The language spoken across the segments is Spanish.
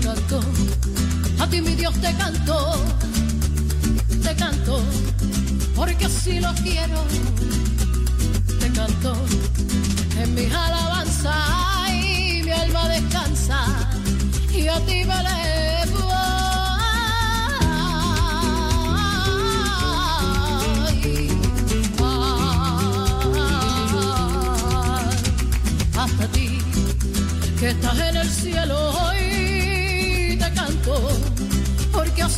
canto, a ti mi Dios te canto, te canto, porque así lo quiero. Te canto en mis alabanzas y mi alma descansa y a ti me elevo. Hasta ti que estás en el cielo hoy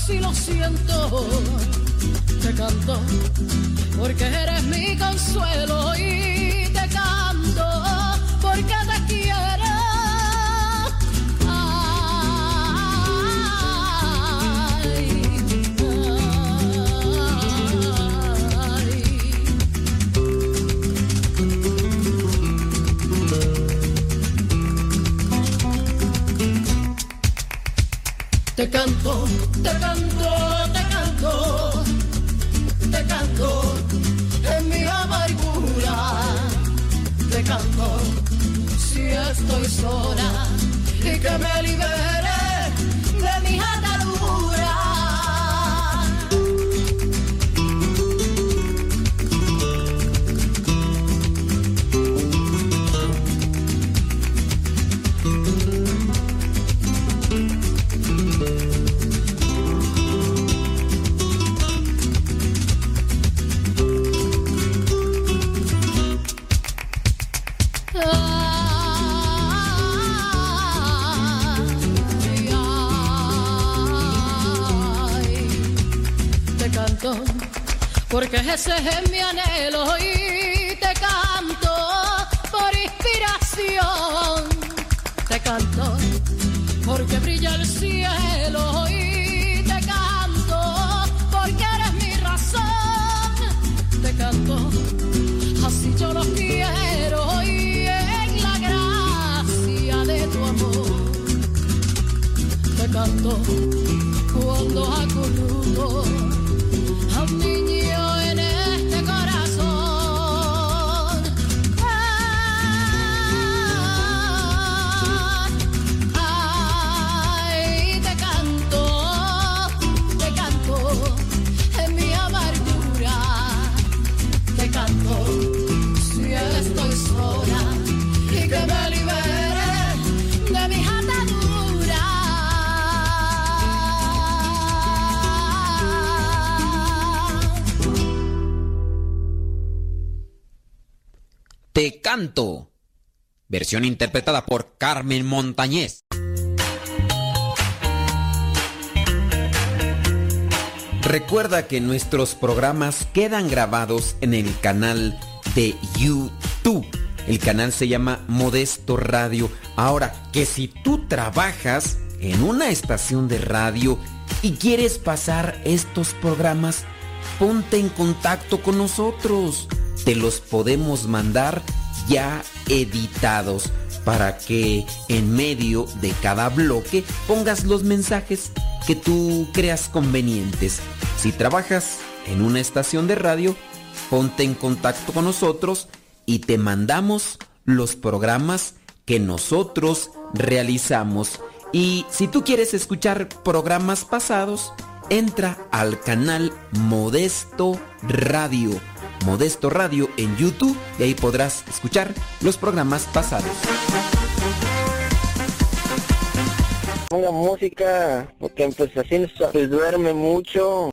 así lo siento. Te canto porque eres mi consuelo y te canto porque te Te canto, te canto, te canto, te canto en mi amargura. Te canto si estoy sola y que me libere porque ese es mi anhelo y te canto por inspiración. Te canto porque brilla el cielo y te canto porque eres mi razón. Te canto así yo lo quiero y en la gracia de tu amor te canto canto. Versión interpretada por Carmen Montañez. Recuerda que nuestros programas quedan grabados en el canal de YouTube. El canal se llama Modesto Radio. Ahora, que si tú trabajas en una estación de radio y quieres pasar estos programas, ponte en contacto con nosotros. Te los podemos mandar ya editados para que en medio de cada bloque pongas los mensajes que tú creas convenientes. Si trabajas en una estación de radio, ponte en contacto con nosotros y te mandamos los programas que nosotros realizamos. Y si tú quieres escuchar programas pasados, entra al canal Modesto Radio. Modesto Radio en YouTube y ahí podrás escuchar los programas pasados. Música, porque pues duerme mucho.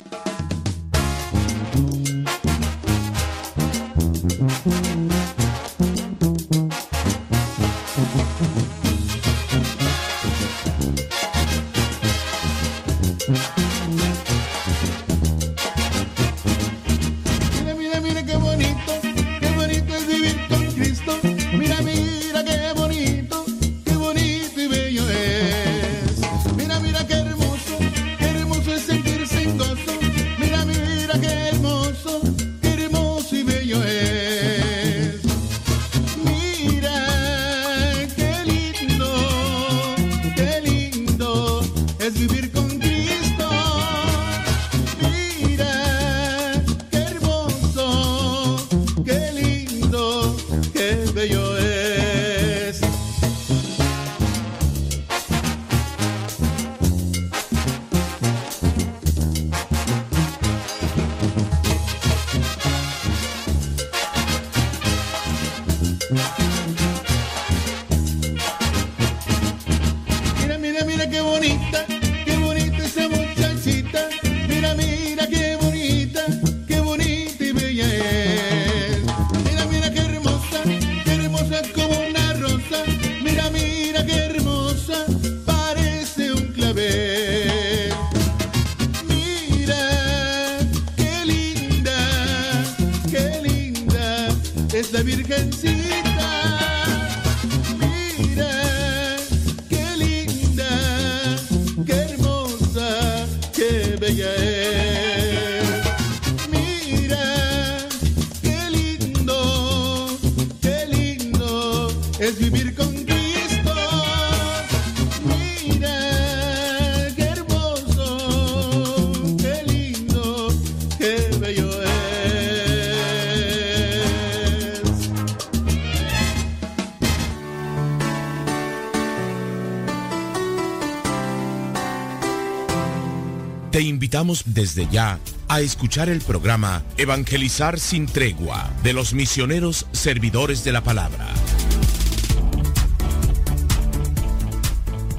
Invitamos desde ya a escuchar el programa Evangelizar sin tregua de los misioneros servidores de la palabra.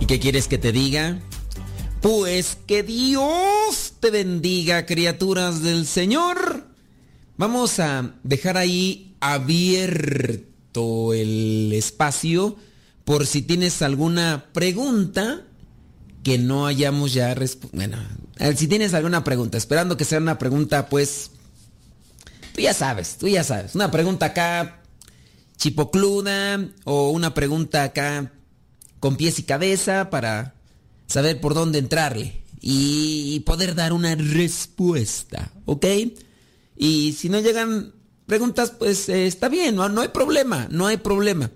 ¿Y qué quieres que te diga? Pues que Dios te bendiga, criaturas del Señor. Vamos a dejar ahí abierto el espacio por si tienes alguna pregunta que no hayamos ya respondido. Bueno, si tienes alguna pregunta, esperando que sea una pregunta, pues, tú ya sabes, tú ya sabes. Una pregunta acá chipocluda o una pregunta acá con pies y cabeza para saber por dónde entrarle y poder dar una respuesta, ¿ok? Y si no llegan preguntas, pues eh, está bien, no, no hay problema, no hay problema.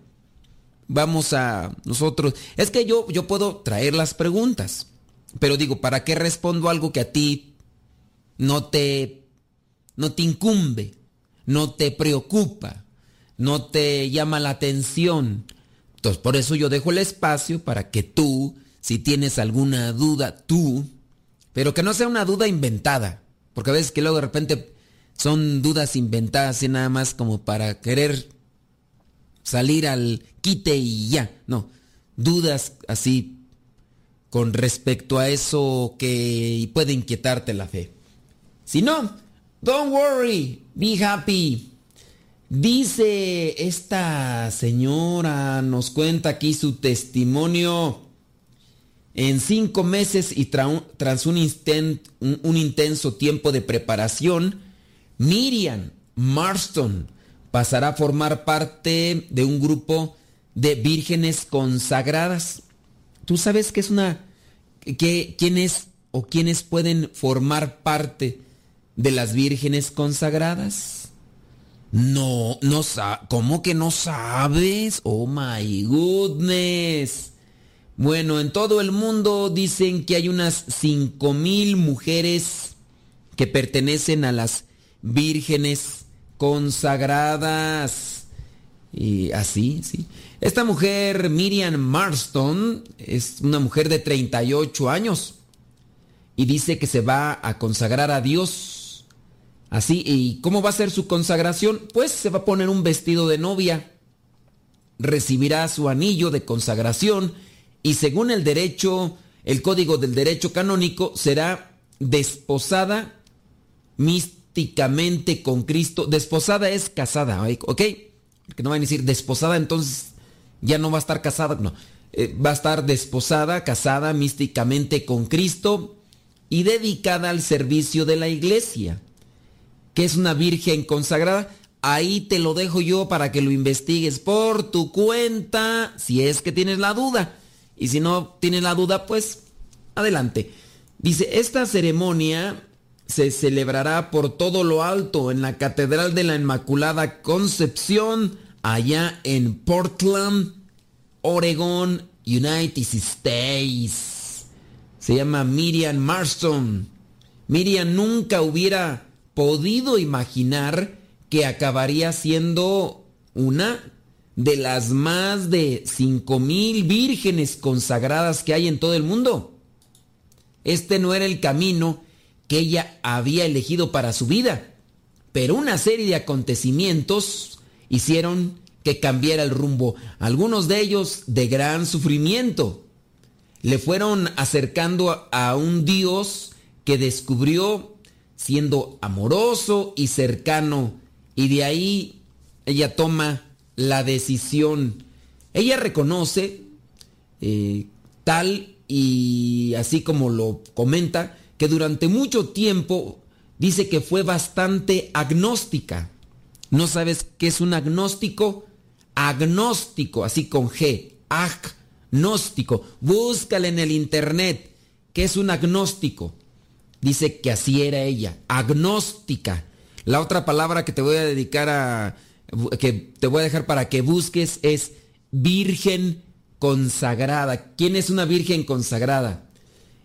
Vamos a nosotros, es que yo, yo puedo traer las preguntas, pero digo, ¿para qué respondo algo que a ti no te, no te incumbe, no te preocupa, no te llama la atención? Entonces, por eso yo dejo el espacio para que tú, si tienes alguna duda, tú, pero que no sea una duda inventada, porque a veces que luego de repente son dudas inventadas y nada más como para querer salir al quite y ya, no, dudas así con respecto a eso que puede inquietarte la fe. Si no, don't worry, be happy. Dice esta señora, nos cuenta aquí su testimonio. En cinco meses y tra- tras un intenso tiempo de preparación, Miriam Marston pasará a formar parte de un grupo de vírgenes consagradas. ¿Tú sabes qué es una... Que, quién es o quiénes pueden formar parte de las vírgenes consagradas? No, no ¿Cómo que no sabes? Oh my goodness. Bueno, en todo el mundo dicen que hay unas 5000 mujeres que pertenecen a las vírgenes consagradas. Y así, sí. Esta mujer, Miriam Marston, es una mujer de 38 años y dice que se va a consagrar a Dios. Así, ¿y cómo va a ser su consagración? Pues se va a poner un vestido de novia, recibirá su anillo de consagración y según el derecho, el código del derecho canónico, será desposada místicamente con Cristo. Desposada es casada, ¿ok? Que no van a decir desposada, entonces ya no va a estar casada, no. Eh, va a estar desposada, casada místicamente con Cristo y dedicada al servicio de la iglesia. que es una virgen consagrada? Ahí te lo dejo yo para que lo investigues por tu cuenta, si es que tienes la duda. Y si no tienes la duda, pues adelante. Dice, esta ceremonia se celebrará por todo lo alto en la Catedral de la Inmaculada Concepción, allá en Portland, Oregon, United States. Se llama Miriam Marston. Miriam nunca hubiera podido imaginar que acabaría siendo una de las más de 5000 vírgenes consagradas que hay en todo el mundo. Este no era el camino que ella había elegido para su vida, pero una serie de acontecimientos hicieron que cambiara el rumbo, algunos de ellos de gran sufrimiento. le fueron acercando a un Dios que descubrió siendo amoroso y cercano. Y de ahí ella toma la decisión. Ella reconoce, eh, tal y así como lo comenta, que durante mucho tiempo dice que fue bastante agnóstica. ¿No sabes qué es un agnóstico? Agnóstico, así con G. Agnóstico. Búscale en el internet. ¿Qué es un agnóstico? Dice que así era ella. Agnóstica. La otra palabra que te voy a dedicar a. que te voy a dejar para que busques es virgen consagrada. ¿Quién es una virgen consagrada?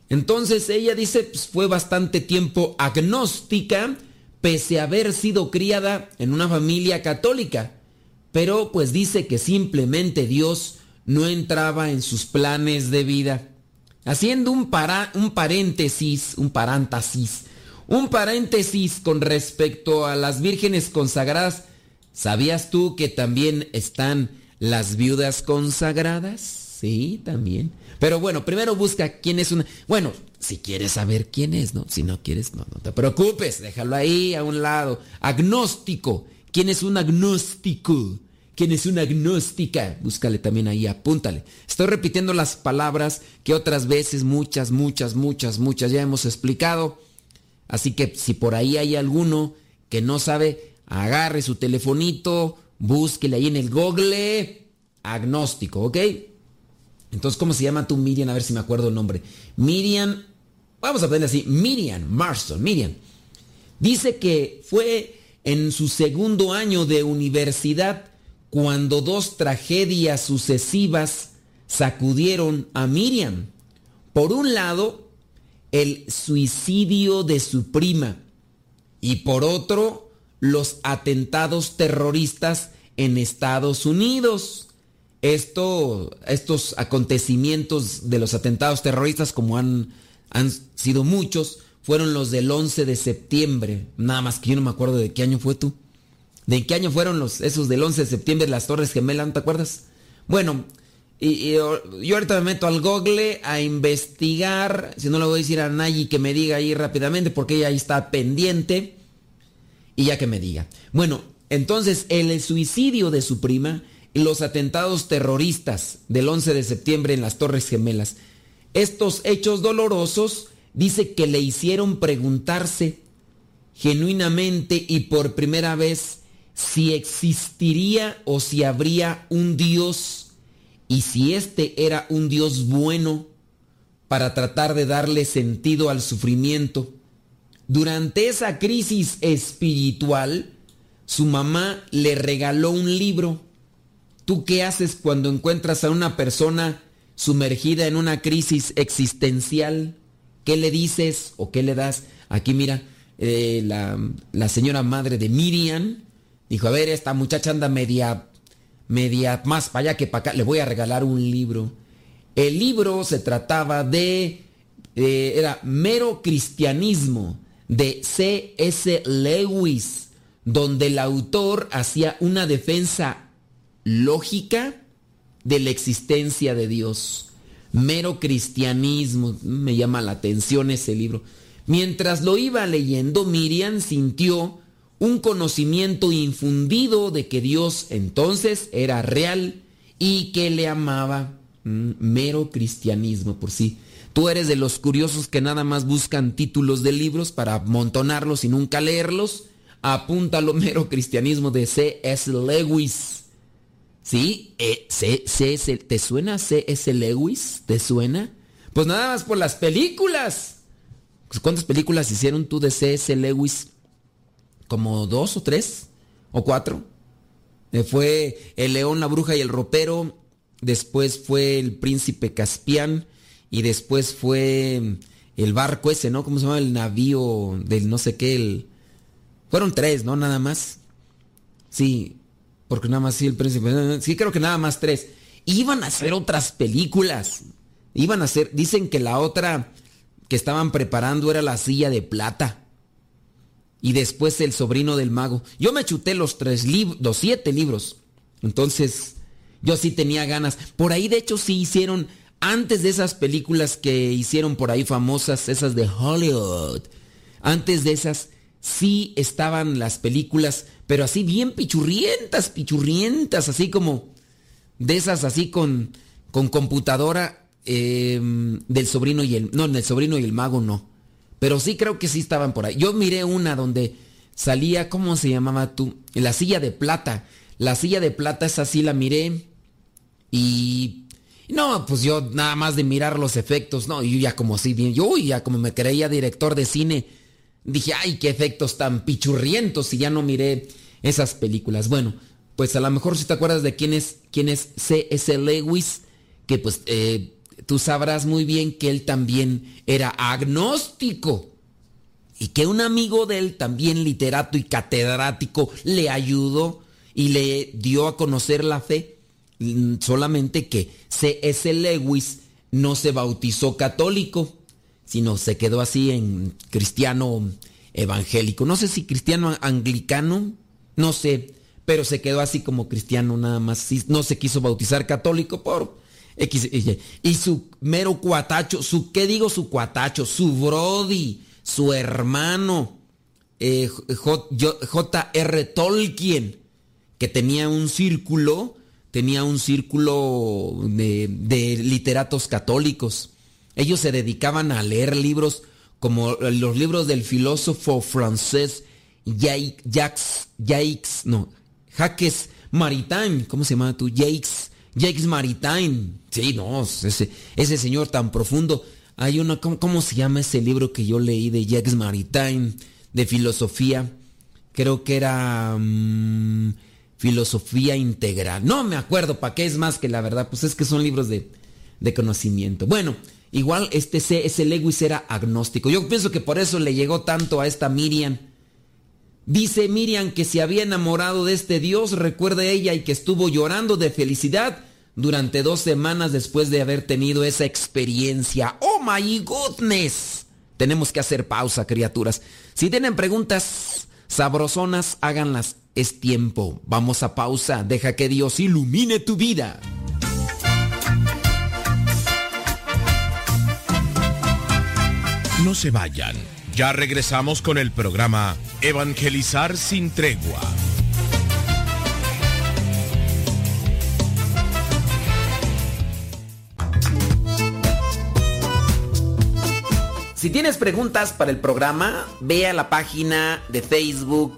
Entonces ella dice, pues, fue bastante tiempo agnóstica, pese a haber sido criada en una familia católica. Pero pues dice que simplemente Dios no entraba en sus planes de vida. Haciendo un, para, un paréntesis, un paréntesis, un paréntesis con respecto a las vírgenes consagradas, ¿sabías tú que también están las viudas consagradas? Sí, también. Pero bueno, primero busca quién es una... Bueno, si quieres saber quién es, ¿no? Si no quieres, no, no te preocupes, déjalo ahí a un lado. Agnóstico. ¿Quién es un agnóstico? ¿Quién es una agnóstica? Búscale también ahí, apúntale. Estoy repitiendo las palabras que otras veces, muchas, muchas, muchas, muchas ya hemos explicado. Así que si por ahí hay alguno que no sabe, agarre su telefonito, búsquele ahí en el Google agnóstico, ¿ok? Entonces, ¿cómo se llama tú, Miriam? A ver si me acuerdo el nombre. Miriam, vamos a ponerle así, Miriam Marston, Miriam. Dice que fue en su segundo año de universidad cuando dos tragedias sucesivas sacudieron a Miriam. Por un lado, el suicidio de su prima y por otro, los atentados terroristas en Estados Unidos. Esto, estos acontecimientos de los atentados terroristas, como han, han sido muchos, fueron los del 11 de septiembre. Nada más que yo no me acuerdo de qué año fue tú. ¿De qué año fueron los, esos del 11 de septiembre, las Torres Gemelas, ¿no te acuerdas? Bueno, y, yo ahorita me meto al Google a investigar, si no le voy a decir a Nayi que me diga ahí rápidamente, porque ella ahí está pendiente, y ya que me diga. Bueno, entonces el suicidio de su prima los atentados terroristas del 11 de septiembre en las Torres Gemelas, estos hechos dolorosos dice que le hicieron preguntarse genuinamente y por primera vez si existiría o si habría un Dios y si este era un Dios bueno para tratar de darle sentido al sufrimiento. Durante esa crisis espiritual, su mamá le regaló un libro. ¿Tú qué haces cuando encuentras a una persona sumergida en una crisis existencial? ¿Qué le dices o qué le das? Aquí mira, eh, la, señora madre de Miriam dijo, a ver, esta muchacha anda media media más para allá que para acá, le voy a regalar un libro. El libro se trataba de, eh, era mero cristianismo de C.S. Lewis, donde el autor hacía una defensa lógica de la existencia de Dios. Mero cristianismo, me llama la atención ese libro. Mientras lo iba leyendo, Miriam sintió un conocimiento infundido de que Dios entonces era real y que le amaba. Mm, mero cristianismo por sí. Tú eres de los curiosos que nada más buscan títulos de libros para amontonarlos y nunca leerlos. Apúntalo mero cristianismo de C.S. Lewis. ¿Sí? Eh, ¿Te suena C.S. Lewis? ¿Te suena? Pues nada más por las películas. ¿Cuántas películas hicieron tú de C.S. Lewis? como dos o tres o cuatro. Eh, fue el león, la bruja y el ropero. Después fue el príncipe Caspián. Y después fue el barco ese, ¿no? ¿Cómo se llama? El navío del no sé qué. El... Fueron tres, ¿no? Nada más. Sí, porque nada más sí el príncipe. Sí, creo que nada más tres. Iban a hacer otras películas. Iban a hacer. Dicen que la otra que estaban preparando era la silla de plata y después El sobrino del mago. Yo me chuté los tres los siete libros. Entonces, yo sí tenía ganas. Por ahí, de hecho, sí hicieron antes de esas películas que hicieron por ahí famosas, esas de Hollywood, antes de esas sí estaban las películas, pero así bien pichurrientas, pichurrientas, así como de esas así con, con computadora em, del sobrino y el... No, del sobrino y el mago no. Pero sí creo que sí estaban por ahí. Yo miré una donde salía, ¿cómo se llamaba tú? La silla de plata. La silla de plata, esa sí la miré. Y... No, pues yo nada más de mirar los efectos, no, yo ya como así bien, yo ya como me creía director de cine, dije, ay, qué efectos tan pichurrientos y ya no miré esas películas. Bueno, pues a lo mejor si te acuerdas de quién es, quién es C.S. Lewis, que pues eh, tú sabrás muy bien que él también era agnóstico y que un amigo de él, también literato y catedrático, le ayudó y le dio a conocer la fe. Mm, solamente que C.S. Lewis no se bautizó católico, sino se quedó así en cristiano evangélico. No sé si cristiano anglicano, no sé, pero se quedó así como cristiano nada más. No se quiso bautizar católico por X. Y su mero cuatacho, su, ¿qué digo su cuatacho? Su brody, su hermano, eh, J.R. Tolkien, que tenía un círculo tenía un círculo de, literatos católicos. Ellos se dedicaban a leer libros como los libros del filósofo francés Jacques, Jacques, Maritain, ¿cómo se llama tú? Jacques, Jacques Maritain. Sí, no, ese, ese señor tan profundo. Hay una, ¿cómo, se llama ese libro que yo leí de Jacques Maritain, de filosofía? Creo que era... Mm, filosofía integral. No me acuerdo para qué es más que la verdad, pues es que son libros de, conocimiento. Bueno, igual este ese Lewis era agnóstico. Yo pienso que por eso le llegó tanto a esta Miriam. Dice Miriam que se había enamorado de este Dios, recuerda ella, y que estuvo llorando de felicidad durante dos semanas después de haber tenido esa experiencia. ¡Oh, my goodness! Tenemos que hacer pausa, criaturas. Si tienen preguntas sabrosonas, háganlas es tiempo. Vamos a pausa. Deja que Dios ilumine tu vida. No se vayan. Ya regresamos con el programa Evangelizar sin tregua. Si tienes preguntas para el programa, ve a la página de Facebook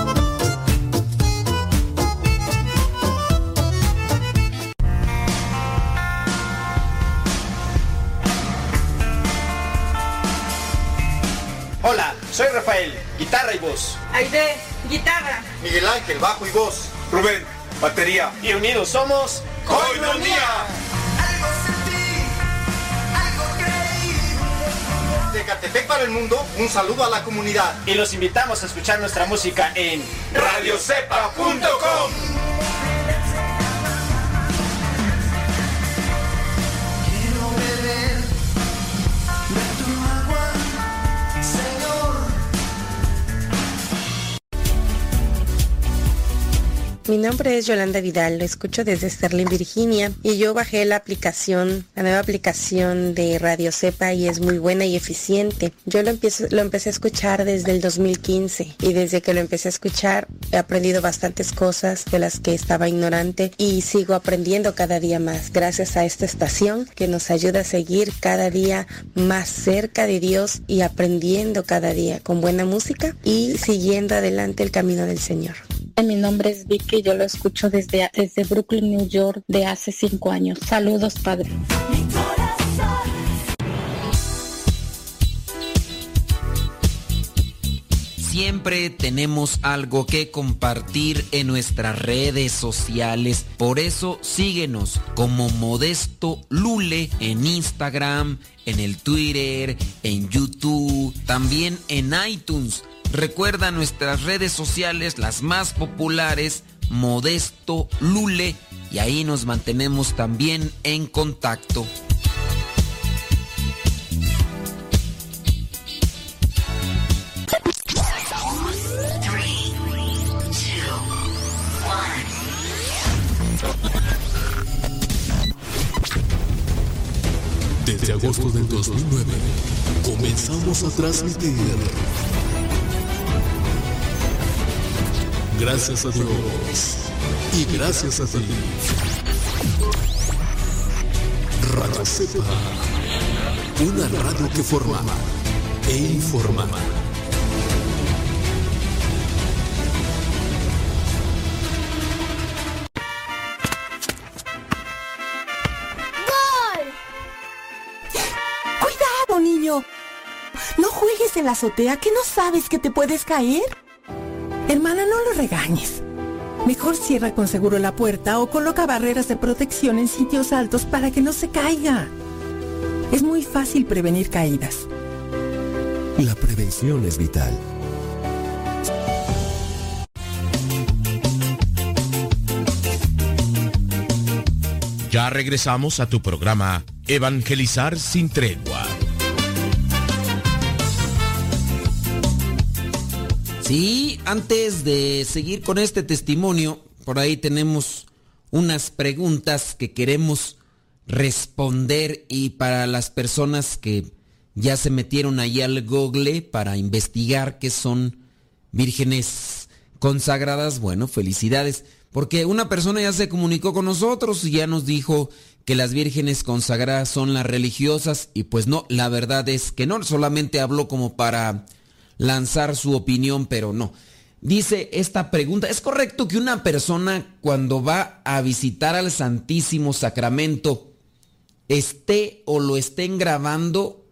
Guitarra y voz. Aide, guitarra. Miguel Ángel, bajo y voz. Rubén, batería. Y unidos somos Coinonía. Algo sentí, algo creí. De Catepec para el mundo, un saludo a la comunidad. Y los invitamos a escuchar nuestra música en radiocepa.com. Mi nombre es Yolanda Vidal, lo escucho desde Sterling, Virginia, y yo bajé la aplicación, la nueva aplicación de Radio Cepa y es muy buena y eficiente. Yo lo, empiezo, lo empecé a escuchar desde el 2015 y desde que lo empecé a escuchar he aprendido bastantes cosas de las que estaba ignorante y sigo aprendiendo cada día más gracias a esta estación que nos ayuda a seguir cada día más cerca de Dios y aprendiendo cada día con buena música y siguiendo adelante el camino del Señor. Mi nombre es Vicky, yo lo escucho desde, desde Brooklyn, New York, de hace cinco años. Saludos, padre. Siempre tenemos algo que compartir en nuestras redes sociales. Por eso síguenos como Modesto Lule en Instagram, en el Twitter, en YouTube, también en iTunes Recuerda nuestras redes sociales, las más populares, Modesto Lule, y ahí nos mantenemos también en contacto. Desde agosto del 2009 comenzamos a transmitir. Gracias a Dios y gracias a ti. Radio Cepa, una radio que forma e informa. ¡Cuidado, niño! No juegues en la azotea que no sabes que te puedes caer. Hermana, no lo regañes. Mejor cierra con seguro la puerta o coloca barreras de protección en sitios altos para que no se caiga. Es muy fácil prevenir caídas. La prevención es vital. Ya regresamos a tu programa Evangelizar sin tregua. Sí, antes de seguir con este testimonio, por ahí tenemos unas preguntas que queremos responder y para las personas que ya se metieron ahí al google para investigar qué son vírgenes consagradas, bueno, felicidades, porque una persona ya se comunicó con nosotros y ya nos dijo que las vírgenes consagradas son las religiosas y pues no, la verdad es que no, solamente habló como para lanzar su opinión, pero no. Dice esta pregunta, ¿es correcto que una persona cuando va a visitar al Santísimo Sacramento esté o lo estén grabando,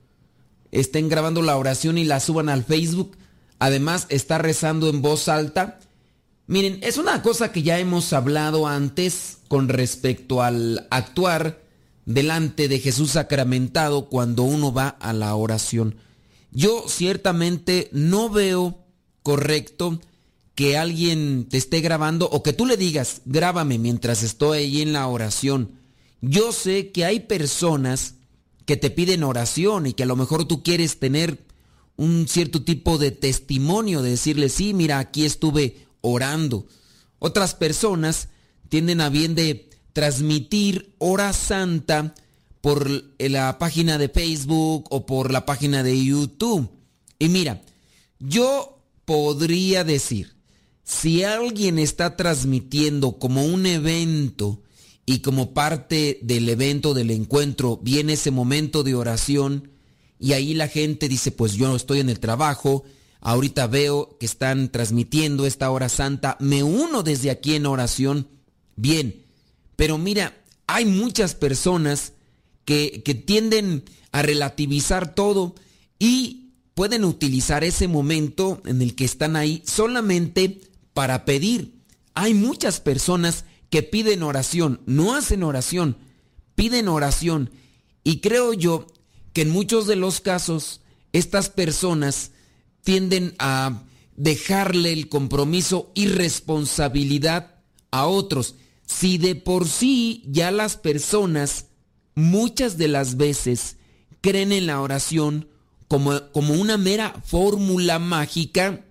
estén grabando la oración y la suban al Facebook? Además, está rezando en voz alta. Miren, es una cosa que ya hemos hablado antes con respecto al actuar delante de Jesús sacramentado cuando uno va a la oración. Yo ciertamente no veo correcto que alguien te esté grabando o que tú le digas, grábame mientras estoy ahí en la oración. Yo sé que hay personas que te piden oración y que a lo mejor tú quieres tener un cierto tipo de testimonio, de decirle, sí, mira, aquí estuve orando. Otras personas tienden a bien de transmitir hora santa por la página de Facebook o por la página de YouTube. Y mira, yo podría decir, si alguien está transmitiendo como un evento y como parte del evento del encuentro viene ese momento de oración y ahí la gente dice, pues yo estoy en el trabajo, ahorita veo que están transmitiendo esta hora santa, me uno desde aquí en oración, bien, pero mira, hay muchas personas que, tienden a relativizar todo y pueden utilizar ese momento en el que están ahí solamente para pedir. Hay muchas personas que piden oración, no hacen oración, piden oración. Y creo yo que en muchos de los casos estas personas tienden a dejarle el compromiso y responsabilidad a otros. Si de por sí ya las personas muchas de las veces creen en la oración como, como una mera fórmula mágica,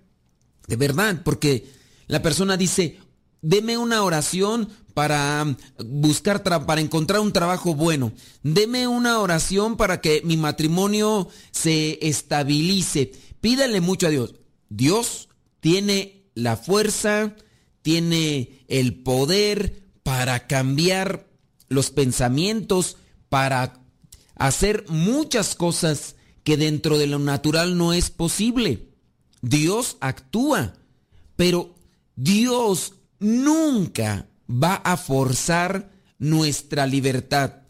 de verdad, porque la persona dice, deme una oración para buscar, para encontrar un trabajo bueno. Deme una oración para que mi matrimonio se estabilice. Pídale mucho a Dios. Dios tiene la fuerza, tiene el poder para cambiar los pensamientos, para hacer muchas cosas que dentro de lo natural no es posible. Dios actúa, pero Dios nunca va a forzar nuestra libertad.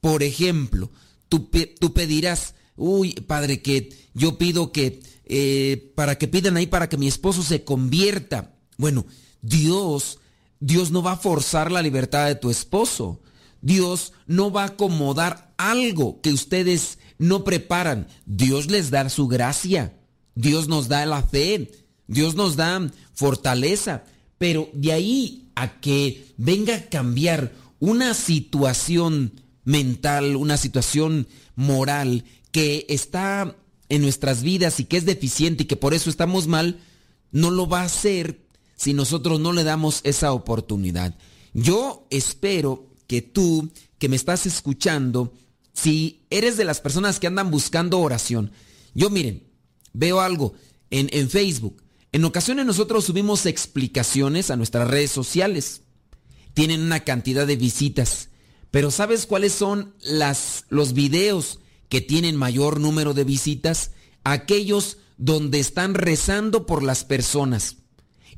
Por ejemplo, tú, pedirás, uy, padre, que yo pido que, eh, para que pidan ahí para que mi esposo se convierta. Bueno, Dios, Dios no va a forzar la libertad de tu esposo. Dios no va a acomodar algo que ustedes no preparan. Dios les da su gracia. Dios nos da la fe, Dios nos da fortaleza, pero de ahí a que venga a cambiar una situación mental, una situación moral que está en nuestras vidas y que es deficiente y que por eso estamos mal, no lo va a hacer si nosotros no le damos esa oportunidad. Yo espero que tú, que me estás escuchando, si eres de las personas que andan buscando oración, yo miren, veo algo en, en Facebook. En ocasiones nosotros subimos explicaciones a nuestras redes sociales. Tienen una cantidad de visitas. Pero ¿sabes cuáles son las, los videos que tienen mayor número de visitas? Aquellos donde están rezando por las personas.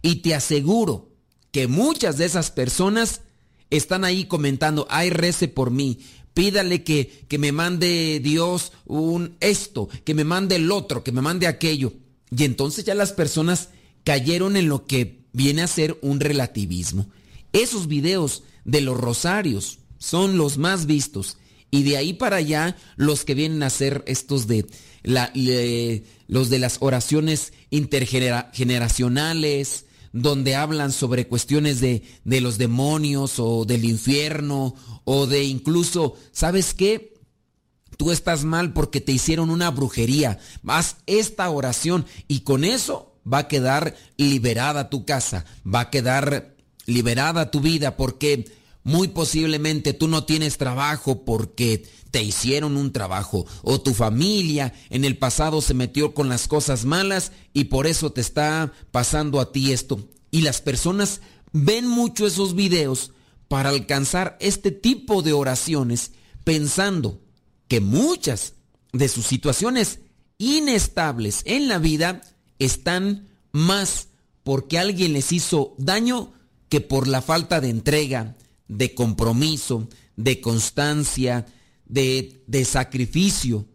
Y te aseguro que muchas de esas personas están ahí comentando, ay, rece por mí, pídale que, que me mande Dios un esto, que me mande el otro, que me mande aquello. Y entonces ya las personas cayeron en lo que viene a ser un relativismo. Esos videos de los rosarios son los más vistos. Y de ahí para allá, los que vienen a ser estos de la, los de las oraciones intergeneracionales, donde hablan sobre cuestiones de, de los demonios o del infierno o de incluso, ¿sabes qué? Tú estás mal porque te hicieron una brujería. Haz esta oración y con eso va a quedar liberada tu casa, va a quedar liberada tu vida porque muy posiblemente tú no tienes trabajo porque te hicieron un trabajo o tu familia en el pasado se metió con las cosas malas y por eso te está pasando a ti esto. Y las personas ven mucho esos videos para alcanzar este tipo de oraciones pensando que muchas de sus situaciones inestables en la vida están más porque alguien les hizo daño que por la falta de entrega, de compromiso, de constancia, de, de sacrificio.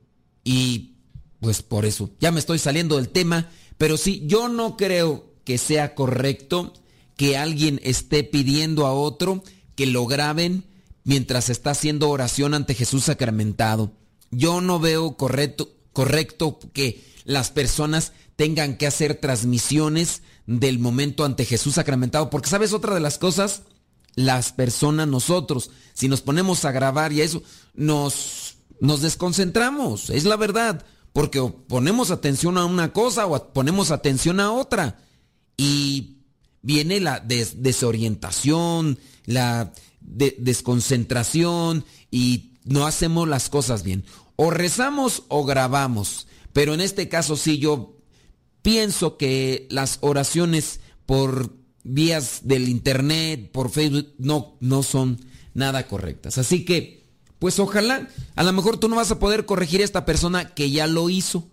Y pues por eso, ya me estoy saliendo del tema, pero sí, yo no creo que sea correcto que alguien esté pidiendo a otro que lo graben mientras está haciendo oración ante Jesús sacramentado. Yo no veo correcto, correcto que las personas tengan que hacer transmisiones del momento ante Jesús sacramentado, porque sabes otra de las cosas, las personas, nosotros, si nos ponemos a grabar y a eso, nos, nos desconcentramos, es la verdad, porque ponemos atención a una cosa o ponemos atención a otra. Y viene la desorientación, la desconcentración y no hacemos las cosas bien. O rezamos o grabamos. Pero en este caso sí yo pienso que las oraciones por vías del internet, por Facebook, no, no son nada correctas. Así que, pues ojalá, a lo mejor tú no vas a poder corregir a esta persona que ya lo hizo.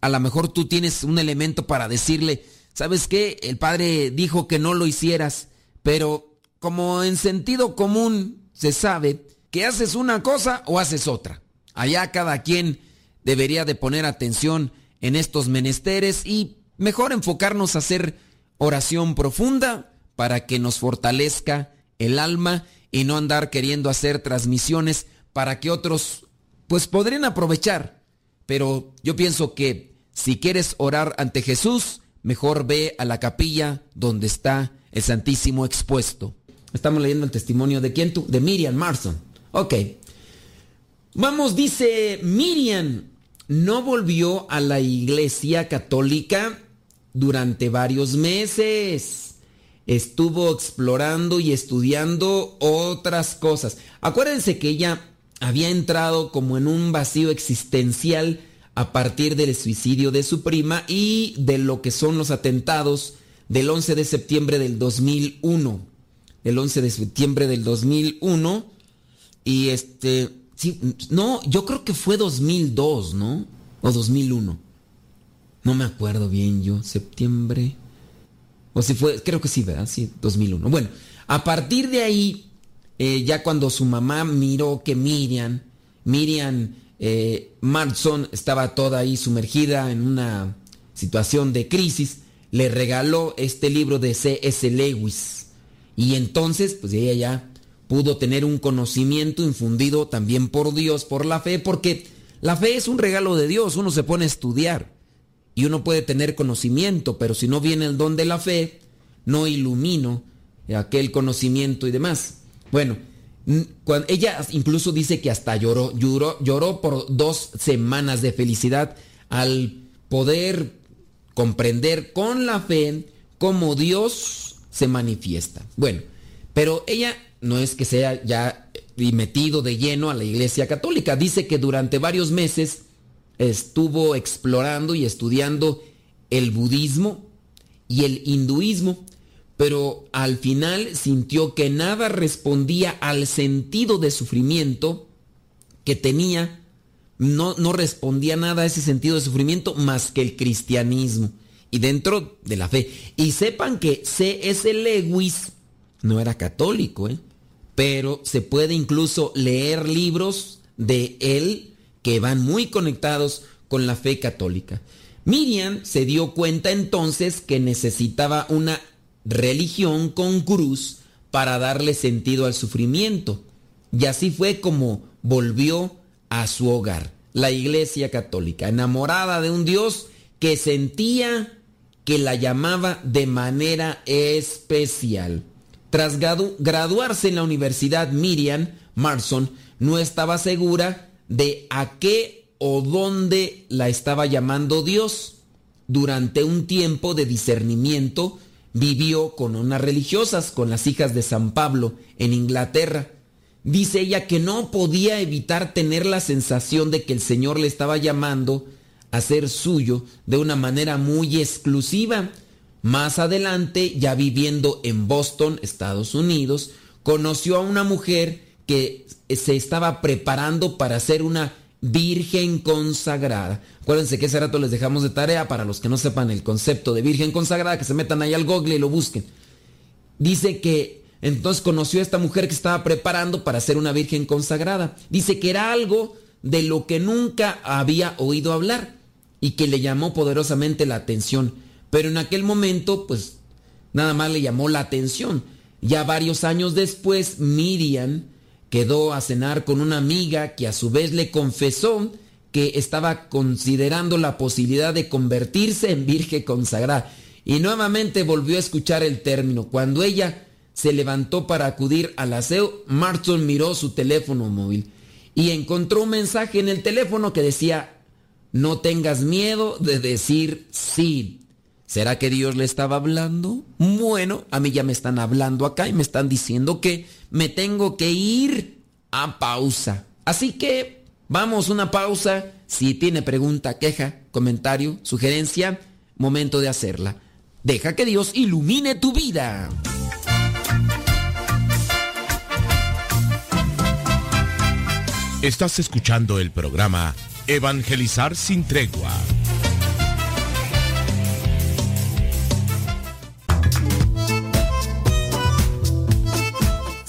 A lo mejor tú tienes un elemento para decirle, ¿sabes qué? El padre dijo que no lo hicieras, pero como en sentido común se sabe que haces una cosa o haces otra. Allá cada quien debería de poner atención en estos menesteres y mejor enfocarnos a hacer oración profunda para que nos fortalezca el alma y no andar queriendo hacer transmisiones para que otros pues podrían aprovechar. Pero yo pienso que si quieres orar ante Jesús, mejor ve a la capilla donde está el Santísimo expuesto. Estamos leyendo el testimonio de quién tú? De Miriam Marson. Ok. Vamos, dice Miriam, no volvió a la iglesia católica durante varios meses. Estuvo explorando y estudiando otras cosas. Acuérdense que ella había entrado como en un vacío existencial a partir del suicidio de su prima y de lo que son los atentados del 11 de septiembre del 2001. El 11 de septiembre del 2001. Y este... Sí, no, yo creo que fue 2002, ¿no? O 2001. No me acuerdo bien yo, septiembre. O si fue, creo que sí, ¿verdad? Sí, 2001. Bueno, a partir de ahí, eh, ya cuando su mamá miró que Miriam, Miriam eh, estaba toda ahí sumergida en una situación de crisis, le regaló este libro de C.S. Lewis. Y entonces, pues ella ya pudo tener un conocimiento infundido también por Dios, por la fe, porque la fe es un regalo de Dios, uno se pone a estudiar. Y uno puede tener conocimiento, pero si no viene el don de la fe, no ilumino aquel conocimiento y demás. Bueno, cuando ella incluso dice que hasta lloró, lloró, lloró por dos semanas de felicidad al poder comprender con la fe cómo Dios se manifiesta. Bueno, pero ella no es que sea ya metido de lleno a la Iglesia Católica. Dice que durante varios meses estuvo explorando y estudiando el budismo y el hinduismo, pero al final sintió que nada respondía al sentido de sufrimiento que tenía, no, no respondía nada a ese sentido de sufrimiento más que el cristianismo y dentro de la fe. Y sepan que C.S. Lewis no era católico, ¿eh? pero se puede incluso leer libros de él que van muy conectados con la fe católica. Miriam se dio cuenta entonces que necesitaba una religión con cruz para darle sentido al sufrimiento. Y así fue como volvió a su hogar, la iglesia católica, enamorada de un Dios que sentía que la llamaba de manera especial. Tras graduarse en la universidad, Miriam Marson no estaba segura de a qué o dónde la estaba llamando Dios. Durante un tiempo de discernimiento vivió con unas religiosas, con las hijas de San Pablo, en Inglaterra. Dice ella que no podía evitar tener la sensación de que el Señor le estaba llamando a ser suyo de una manera muy exclusiva. Más adelante, ya viviendo en Boston, Estados Unidos, conoció a una mujer que se estaba preparando para ser una virgen consagrada. Acuérdense que ese rato les dejamos de tarea para los que no sepan el concepto de virgen consagrada, que se metan ahí al google y lo busquen. Dice que entonces conoció a esta mujer que estaba preparando para ser una virgen consagrada. Dice que era algo de lo que nunca había oído hablar y que le llamó poderosamente la atención. Pero en aquel momento, pues nada más le llamó la atención. Ya varios años después, Miriam quedó a cenar con una amiga que a su vez le confesó que estaba considerando la posibilidad de convertirse en virgen consagrada. Y nuevamente volvió a escuchar el término. Cuando ella se levantó para acudir al aseo, Marton miró su teléfono móvil y encontró un mensaje en el teléfono que decía, no tengas miedo de decir sí. ¿Será que Dios le estaba hablando? Bueno, a mí ya me están hablando acá y me están diciendo que me tengo que ir a pausa. Así que vamos una pausa. Si tiene pregunta, queja, comentario, sugerencia, momento de hacerla. Deja que Dios ilumine tu vida. Estás escuchando el programa Evangelizar sin tregua.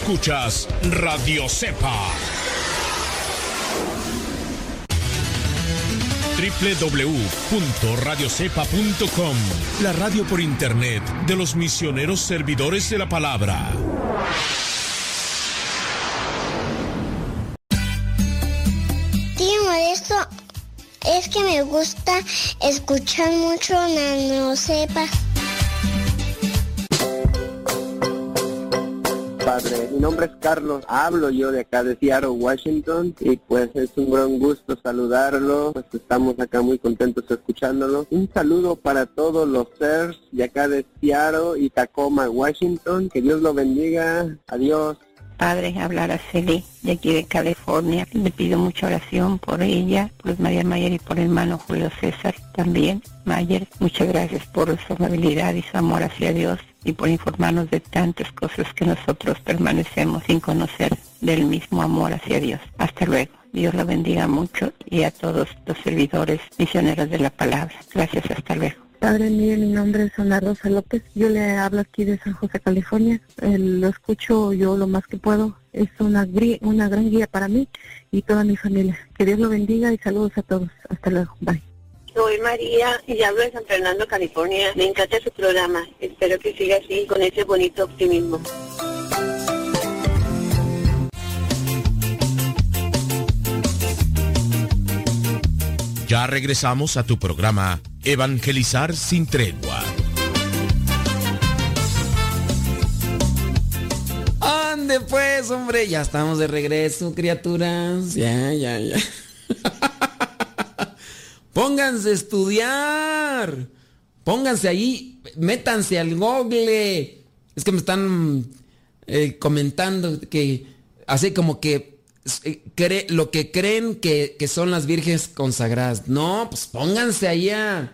Escuchas Radio Cepa. www.radiocepa.com, la radio por internet de los misioneros servidores de la palabra. Tío esto es que me gusta escuchar mucho Nano Cepa. Mi nombre es Carlos, hablo yo de acá de Seattle, Washington, y pues es un gran gusto saludarlo, pues estamos acá muy contentos escuchándolo. Un saludo para todos los seres de acá de Seattle y Tacoma, Washington, que Dios lo bendiga, adiós. Padre, hablar a Celi de aquí de California. Le pido mucha oración por ella, por María Mayer y por el hermano Julio César también. Mayer, muchas gracias por su amabilidad y su amor hacia Dios y por informarnos de tantas cosas que nosotros permanecemos sin conocer del mismo amor hacia Dios. Hasta luego. Dios la bendiga mucho y a todos los servidores misioneros de la palabra. Gracias, hasta luego. Padre, mire, mi nombre es Ana Rosa López. Yo le hablo aquí de San José, California. Eh, lo escucho yo lo más que puedo. Es una, una gran guía para mí y toda mi familia. Que Dios lo bendiga y saludos a todos. Hasta luego. Bye. Soy María y hablo de San Fernando, California. Me encanta su programa. Espero que siga así, con ese bonito optimismo. Ya regresamos a tu programa Evangelizar sin tregua. Ande pues, hombre, ya estamos de regreso, criaturas. Ya, ya, ya. Pónganse a estudiar. Pónganse ahí, métanse al google. Es que me están eh, comentando que así como que eh, cre- lo que creen que, que son las vírgenes consagradas. No, pues pónganse ahí a,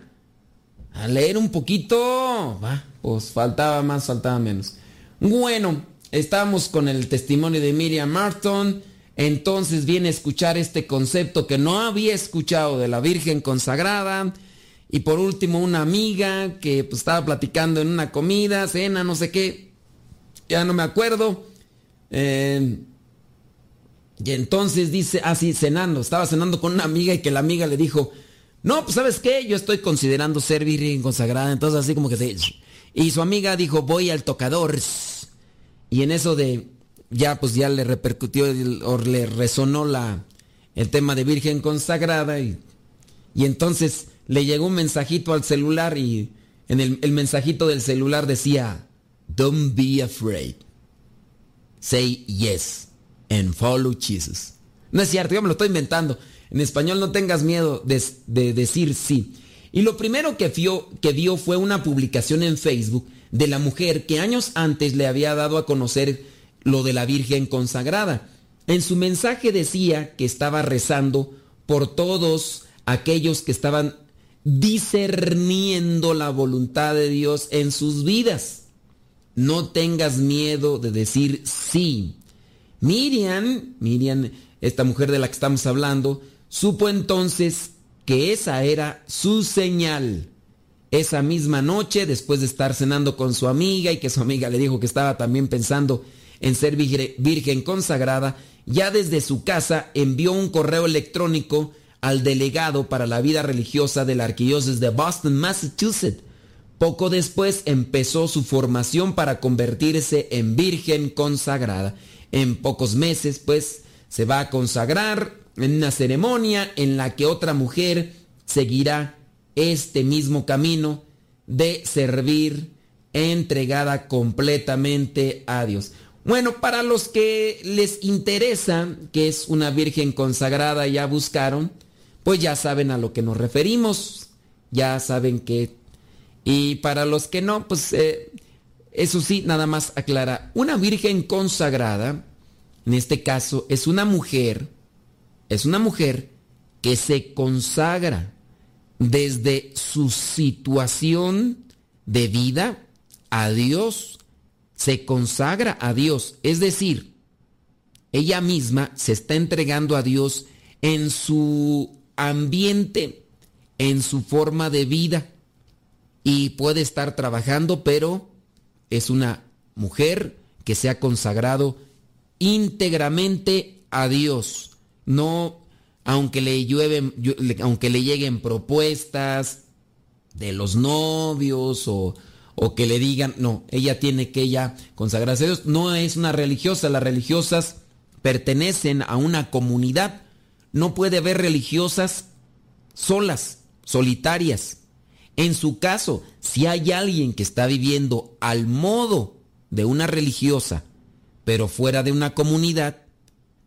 a leer un poquito. Va, pues faltaba más, faltaba menos. Bueno, estamos con el testimonio de Miriam Martin. Entonces viene a escuchar este concepto que no había escuchado de la Virgen consagrada. Y por último, una amiga que pues, estaba platicando en una comida, cena, no sé qué. Ya no me acuerdo. Eh, y entonces dice, así cenando, estaba cenando con una amiga y que la amiga le dijo, no, pues sabes qué, yo estoy considerando ser virgen consagrada, entonces así como que se... Y su amiga dijo, voy al tocador. Y en eso de, ya pues ya le repercutió o le resonó la, el tema de virgen consagrada y, y entonces le llegó un mensajito al celular y en el, el mensajito del celular decía, don't be afraid. Say yes and follow Jesus. No es cierto, yo me lo estoy inventando. En español no tengas miedo de, de decir sí. Y lo primero que vio, que vio fue una publicación en Facebook de la mujer que años antes le había dado a conocer lo de la Virgen consagrada. En su mensaje decía que estaba rezando por todos aquellos que estaban discerniendo la voluntad de Dios en sus vidas. No tengas miedo de decir sí. Miriam, Miriam, esta mujer de la que estamos hablando, supo entonces que esa era su señal. Esa misma noche, después de estar cenando con su amiga y que su amiga le dijo que estaba también pensando en ser virgen, consagrada, ya desde su casa envió un correo electrónico al delegado para la vida religiosa de la arquidiócesis de Boston, Massachusetts. Poco después empezó su formación para convertirse en virgen consagrada. En pocos meses, pues, se va a consagrar en una ceremonia en la que otra mujer seguirá este mismo camino de servir entregada completamente a Dios. Bueno, para los que les interesa que es una virgen consagrada, ya buscaron, pues ya saben a lo que nos referimos, ya saben que... Y para los que no, pues eh, eso sí, nada más aclara, una virgen consagrada, en este caso, es una mujer, es una mujer que se consagra desde su situación de vida a Dios, se consagra a Dios, es decir, ella misma se está entregando a Dios en su ambiente, en su forma de vida y puede estar trabajando, pero es una mujer que se ha consagrado íntegramente a Dios. No, aunque le llueven, aunque le lleguen propuestas de los novios o, o que le digan, no, ella tiene que ya consagrarse a Dios. No es una religiosa, las religiosas pertenecen a una comunidad. No puede haber religiosas solas, solitarias. En su caso, si hay alguien que está viviendo al modo de una religiosa, pero fuera de una comunidad,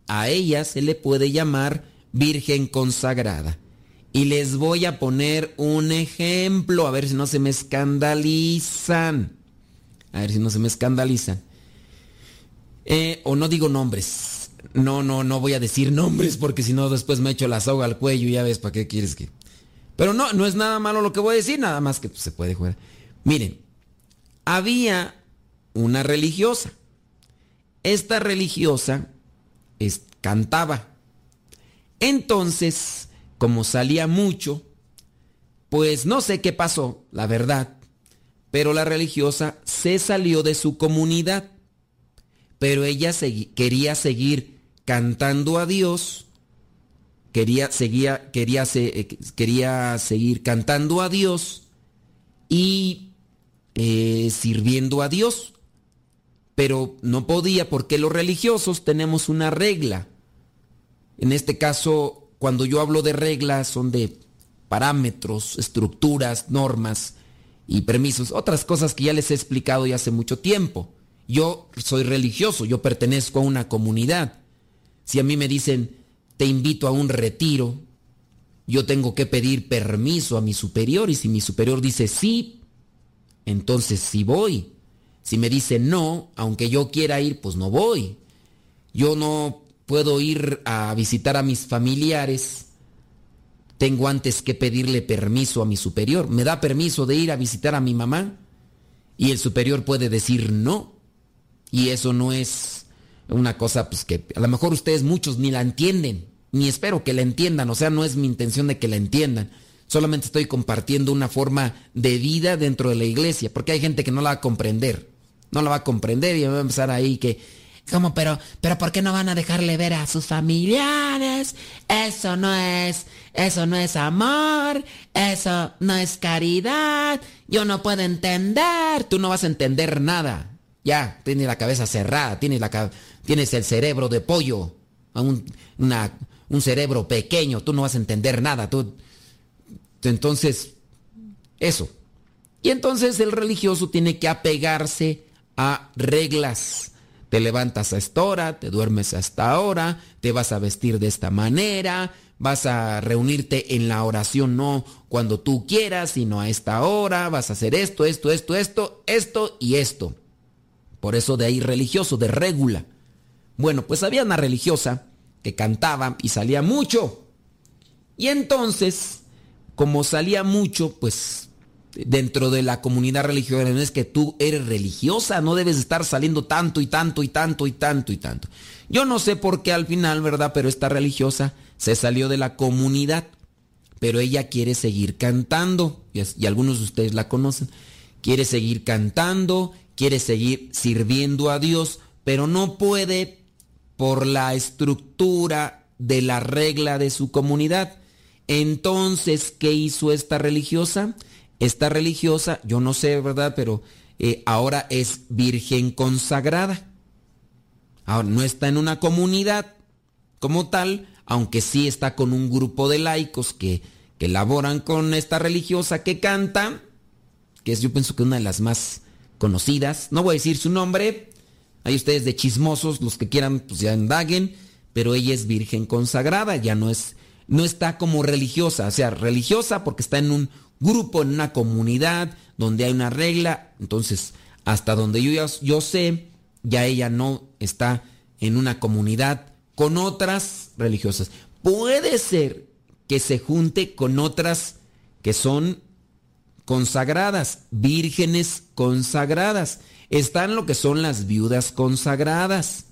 a ella se le puede llamar Virgen consagrada. Y les voy a poner un ejemplo, a ver si no se me escandalizan. A ver si no se me escandalizan. Eh, o no digo nombres. No, no, no voy a decir nombres porque si no después me echo la soga al cuello y ya ves para qué quieres que... Pero no, no es nada malo lo que voy a decir, nada más que pues, se puede jugar. Miren, había una religiosa. Esta religiosa cantaba. Entonces, como salía mucho, pues no sé qué pasó, la verdad, pero la religiosa se salió de su comunidad, pero ella quería seguir cantando a Dios, quería, seguía, quería, eh, quería seguir cantando a Dios y eh, sirviendo a Dios, pero no podía porque los religiosos tenemos una regla. En este caso, cuando yo hablo de reglas, son de parámetros, estructuras, normas y permisos, otras cosas que ya les he explicado ya hace mucho tiempo. Yo soy religioso, yo pertenezco a una comunidad. Si a mí me dicen, te invito a un retiro, yo tengo que pedir permiso a mi superior y si mi superior dice sí, entonces sí voy. Si me dice no, aunque yo quiera ir, pues no voy. Yo no puedo ir a visitar a mis familiares tengo antes que pedirle permiso a mi superior. ¿Me da permiso de ir a visitar a mi mamá? Y el superior puede decir no. Y eso no es una cosa pues que a lo mejor ustedes muchos ni la entienden, ni espero que la entiendan, o sea, no es mi intención de que la entiendan. Solamente estoy compartiendo una forma de vida dentro de la iglesia, porque hay gente que no la va a comprender. No la va a comprender y va a empezar ahí que ¿Cómo? Pero, pero ¿por qué no van a dejarle ver a sus familiares? Eso no es, eso no es amor, eso no es caridad. Yo no puedo entender. Tú no vas a entender nada. Ya, tienes la cabeza cerrada, tienes, la, tienes el cerebro de pollo, un, un cerebro pequeño, tú no vas a entender nada. Tú, entonces, eso. Y entonces el religioso tiene que apegarse a reglas te levantas a esta hora, te duermes a esta hora, te vas a vestir de esta manera, vas a reunirte en la oración no cuando tú quieras, sino a esta hora, vas a hacer esto, esto, esto, esto, esto y esto. Por eso de ahí religioso, de regula. Bueno, pues había una religiosa que cantaba y salía mucho. Y entonces, como salía mucho, pues dentro de la comunidad religiosa es que tú eres religiosa, no debes estar saliendo tanto y tanto y tanto y tanto y tanto. Yo no sé por qué al final, ¿verdad? Pero esta religiosa se salió de la comunidad, pero ella quiere seguir cantando, y, y algunos de ustedes la conocen, quiere seguir cantando, quiere seguir sirviendo a Dios, pero no puede por la estructura de la regla de su comunidad. Entonces, ¿qué hizo esta religiosa? Esta religiosa, yo no sé, ¿verdad? Pero eh, ahora es virgen consagrada. Ahora no está en una comunidad como tal, aunque sí está con un grupo de laicos que, que laboran con esta religiosa que canta, que es yo pienso que una de las más conocidas. No voy a decir su nombre, hay ustedes de chismosos, los que quieran, pues ya indaguen, pero ella es virgen consagrada, ya no es, no está como religiosa, o sea, religiosa porque está en un grupo, en una comunidad donde hay una regla. Entonces, hasta donde yo, yo sé, ya ella no está en una comunidad con otras religiosas. Puede ser que se junte con otras que son consagradas, vírgenes consagradas. Están lo que son las viudas consagradas,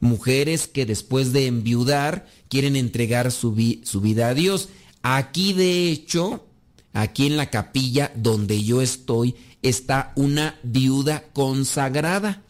mujeres que después de enviudar quieren entregar su, su vida a Dios. Aquí de hecho aquí en la capilla donde yo estoy, está una viuda consagrada.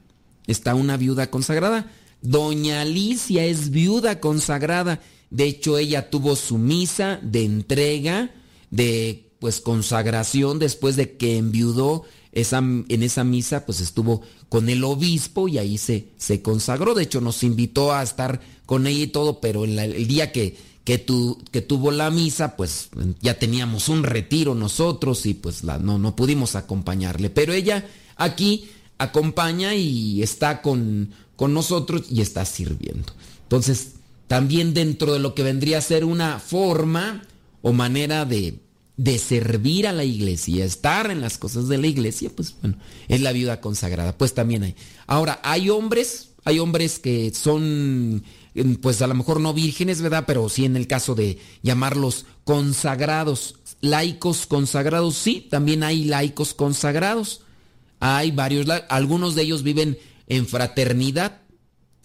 Está una viuda consagrada. Doña Alicia es viuda consagrada. De hecho, ella tuvo su misa de entrega, de pues consagración después de que enviudó. Esa, en esa misa pues estuvo con el obispo y ahí se, se consagró. De hecho, nos invitó a estar con ella y todo, pero el día que que, que tuvo la misa, pues ya teníamos un retiro nosotros y pues la, no, no pudimos acompañarle. Pero ella aquí acompaña y está con, con nosotros y está sirviendo. Entonces, también dentro de lo que vendría a ser una forma o manera de, de servir a la iglesia, estar en las cosas de la iglesia, pues bueno, es la viuda consagrada. Pues también hay. Ahora, hay hombres, hay hombres que son pues a lo mejor no vírgenes, ¿verdad? Pero sí en el caso de llamarlos consagrados, laicos consagrados, sí, también hay laicos consagrados. Hay varios, algunos de ellos viven en fraternidad,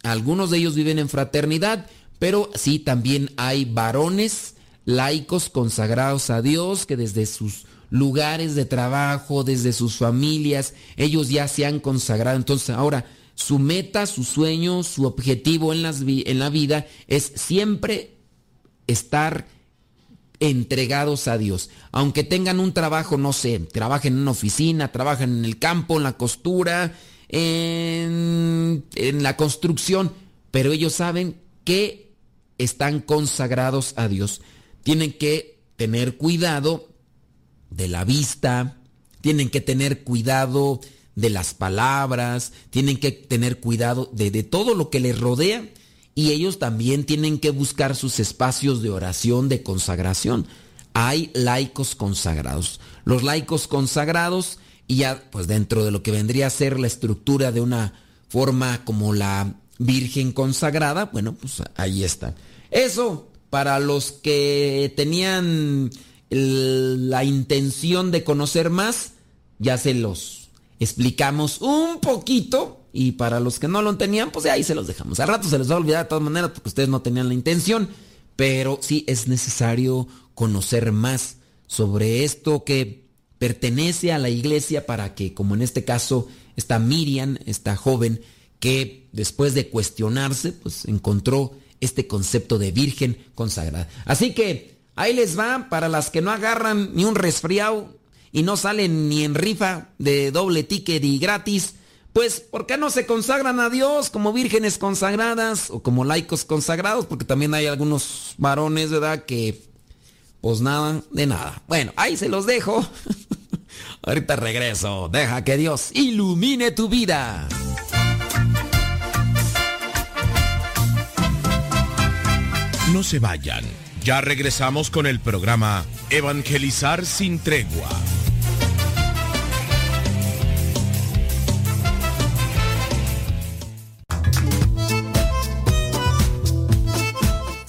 algunos de ellos viven en fraternidad, Pero sí, también hay varones laicos consagrados a Dios que desde sus lugares de trabajo, desde sus familias, ellos ya se han consagrado. Entonces ahora su meta, su sueño, su objetivo en, la vida es siempre estar entregados a Dios. Aunque tengan un trabajo, no sé, trabajen en una oficina, trabajen en el campo, en la costura, en la construcción, pero ellos saben que están consagrados a Dios. Tienen que tener cuidado de la vista, tienen que tener cuidado de las palabras, tienen que tener cuidado de, de todo lo que les rodea y ellos también tienen que buscar sus espacios de oración, de consagración. Hay laicos consagrados. Los laicos consagrados, y ya pues dentro de lo que vendría a ser la estructura de una forma como la Virgen consagrada, bueno, pues ahí está. Eso para los que tenían la intención de conocer más, ya se los explicamos un poquito y para los que no lo tenían, pues ahí se los dejamos. Al rato se les va a olvidar de todas maneras porque ustedes no tenían la intención. Pero sí es necesario conocer más sobre esto que pertenece a la iglesia para que, como en este caso, esta Miriam, esta joven, que después de cuestionarse, pues encontró este concepto de virgen consagrada. Así que ahí les va para las que no agarran ni un resfriado y no salen ni en rifa de doble ticket y gratis pues, ¿por qué no se consagran a Dios como vírgenes consagradas o como laicos consagrados? Porque también hay algunos varones, ¿verdad? Que, pues nada, de nada. Bueno, ahí se los dejo. Ahorita regreso. Deja que Dios ilumine tu vida. No se vayan. Ya regresamos con el programa Evangelizar sin tregua.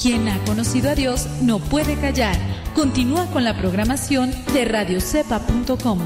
Quien ha conocido a Dios no puede callar. Continúa con la programación de radiocepa.com.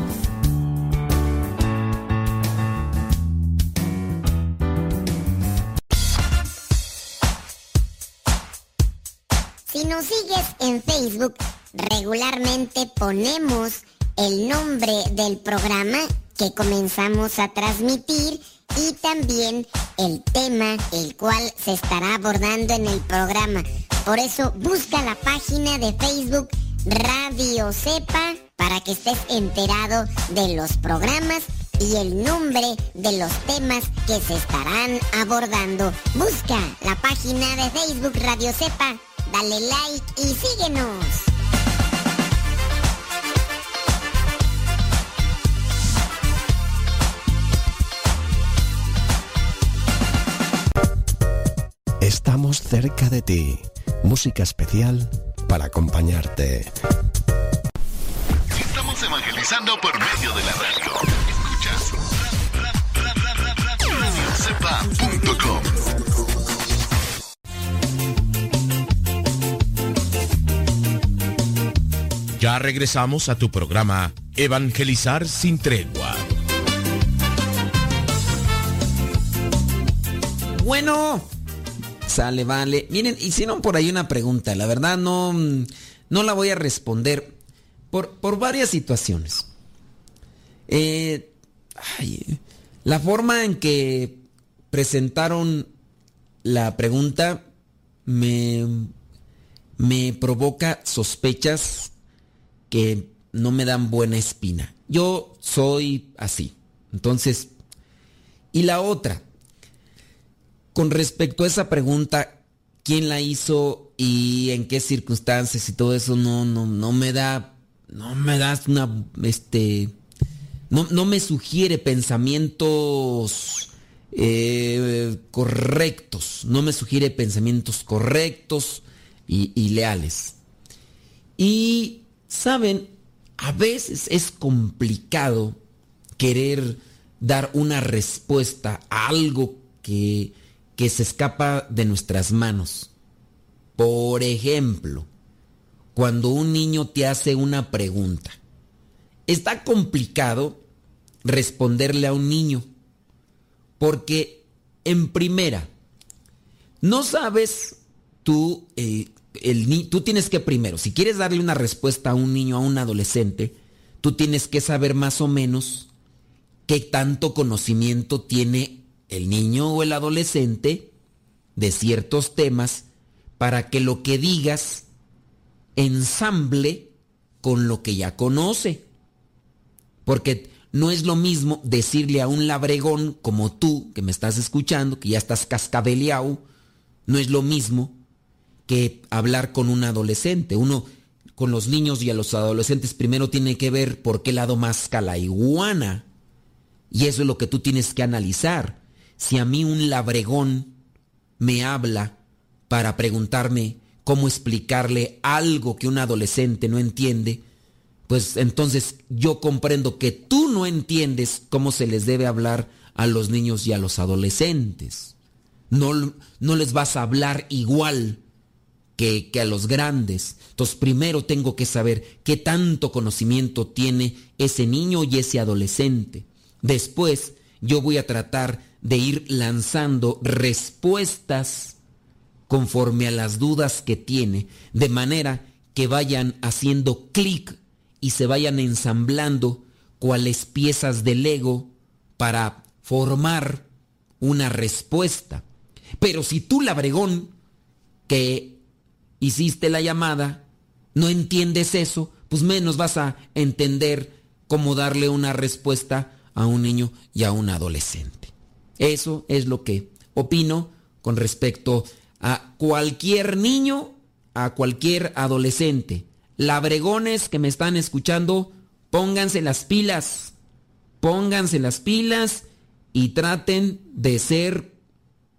Si nos sigues en Facebook, regularmente ponemos el nombre del programa que comenzamos a transmitir y también el tema el cual se estará abordando en el programa. Por eso busca la página de Facebook Radio Cepa para que estés enterado de los programas y el nombre de los temas que se estarán abordando. Busca la página de Facebook Radio Cepa, dale like y síguenos. Estamos cerca de ti. Música especial para acompañarte. Estamos evangelizando por medio de la radio. Escuchas radiocepa.com. Ya regresamos a tu programa Evangelizar sin tregua. Bueno, sale, vale. Miren, hicieron por ahí una pregunta. La verdad no, no la voy a responder por, por varias situaciones. Eh, la forma en que presentaron la pregunta me, me provoca sospechas que no me dan buena espina. Yo soy así. Entonces, y la otra, con respecto a esa pregunta, ¿quién la hizo y en qué circunstancias y todo eso no, no, no me da, no me da una, este, no, no me sugiere pensamientos eh, correctos, no me sugiere pensamientos correctos y, y leales. Y, ¿saben? A veces es complicado querer dar una respuesta a algo que, que se escapa de nuestras manos. Por ejemplo, cuando un niño te hace una pregunta, está complicado responderle a un niño, porque en primera, no sabes tú, eh, el, tú tienes que primero, si quieres darle una respuesta a un niño, a un adolescente, tú tienes que saber más o menos qué tanto conocimiento tiene el niño o el adolescente de ciertos temas para que lo que digas ensamble con lo que ya conoce. Porque no es lo mismo decirle a un labregón como tú, que me estás escuchando, que ya estás cascabeleado, no es lo mismo que hablar con un adolescente. Uno con los niños y a los adolescentes primero tiene que ver por qué lado masca la iguana. Y eso es lo que tú tienes que analizar. Si a mí un labregón me habla para preguntarme cómo explicarle algo que un adolescente no entiende, pues entonces yo comprendo que tú no entiendes cómo se les debe hablar a los niños y a los adolescentes. No, no les vas a hablar igual que, que a los grandes. Entonces primero tengo que saber qué tanto conocimiento tiene ese niño y ese adolescente. Después yo voy a tratar de ir lanzando respuestas conforme a las dudas que tiene, de manera que vayan haciendo clic y se vayan ensamblando cuales piezas de Lego para formar una respuesta. Pero si tú, labregón, que hiciste la llamada, no entiendes eso, pues menos vas a entender cómo darle una respuesta a un niño y a un adolescente. Eso es lo que opino con respecto a cualquier niño, a cualquier adolescente. Labregones que me están escuchando, pónganse las pilas, pónganse las pilas y traten de ser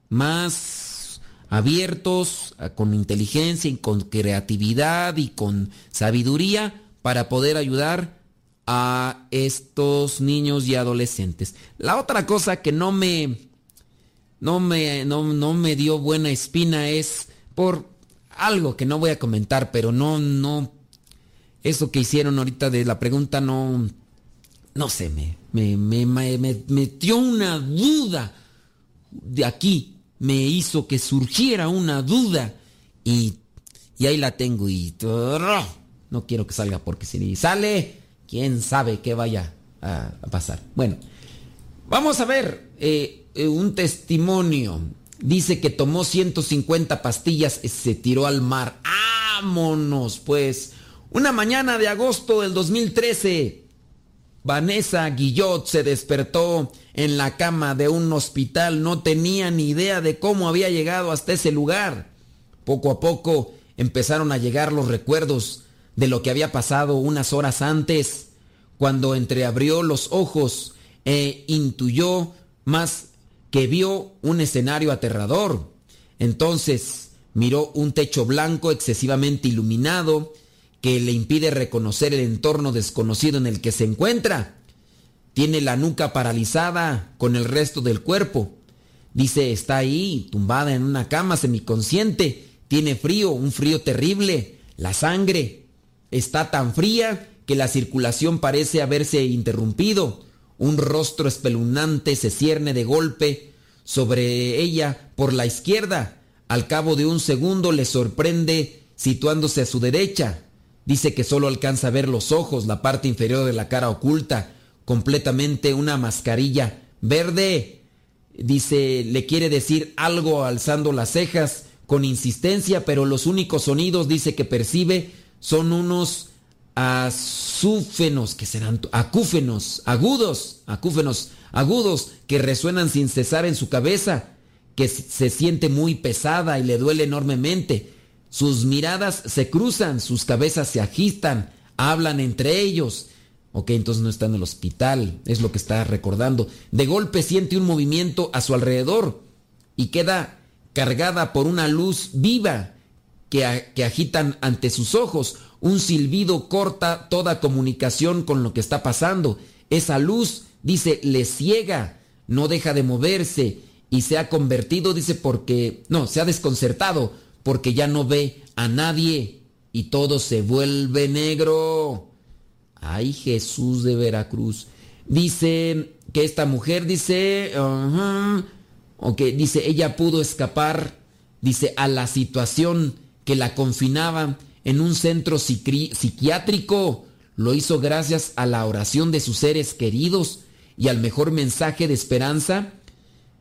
más abiertos, con inteligencia y con creatividad y con sabiduría para poder ayudar a estos niños y adolescentes. La otra cosa que no me no me no, no me dio buena espina es por algo que no voy a comentar, pero no no eso que hicieron ahorita de la pregunta no no sé, me me, me, me- me metió una duda de aquí, me hizo que surgiera una duda y, y ahí la tengo y no quiero que salga porque si sale, quién sabe qué vaya a, pasar. Bueno, vamos a ver eh, eh, un testimonio. Dice que tomó 150 pastillas y se tiró al mar. ¡Vámonos! Pues una mañana de agosto del 2013. Vanessa Guillot se despertó en la cama de un hospital, no tenía ni idea de cómo había llegado hasta ese lugar. Poco a poco empezaron a llegar los recuerdos de lo que había pasado unas horas antes, cuando entreabrió los ojos e intuyó más que vio un escenario aterrador. Entonces miró un techo blanco excesivamente iluminado, que le impide reconocer el entorno desconocido en el que se encuentra. Tiene la nuca paralizada con el resto del cuerpo. Dice, está ahí, tumbada en una cama semiconsciente. Tiene frío, un frío terrible. La sangre está tan fría que la circulación parece haberse interrumpido. Un rostro espeluznante se cierne de golpe sobre ella por la izquierda. Al cabo de un segundo le sorprende situándose a su derecha. Dice que solo alcanza a ver los ojos, la parte inferior de la cara oculta, completamente una mascarilla verde. Dice, le quiere decir algo alzando las cejas con insistencia, pero los únicos sonidos, dice que percibe, son unos azúfenos, que serán acúfenos, agudos, acúfenos, agudos, que resuenan sin cesar en su cabeza, que se siente muy pesada y le duele enormemente. Sus miradas se cruzan, sus cabezas se agitan, hablan entre ellos. Ok, entonces no está en el hospital, es lo que está recordando. De golpe siente un movimiento a su alrededor y queda cargada por una luz viva que, que agitan ante sus ojos. Un silbido corta toda comunicación con lo que está pasando. Esa luz, dice, le ciega, no deja de moverse y se ha convertido, dice, porque, no, se ha desconcertado porque ya no ve a nadie y todo se vuelve negro. Ay, Jesús de Veracruz. Dice que esta mujer dice, ok, dice, ella pudo escapar, dice, a la situación que la confinaba en un centro psiquiátrico. Lo hizo gracias a la oración de sus seres queridos y al mejor mensaje de esperanza.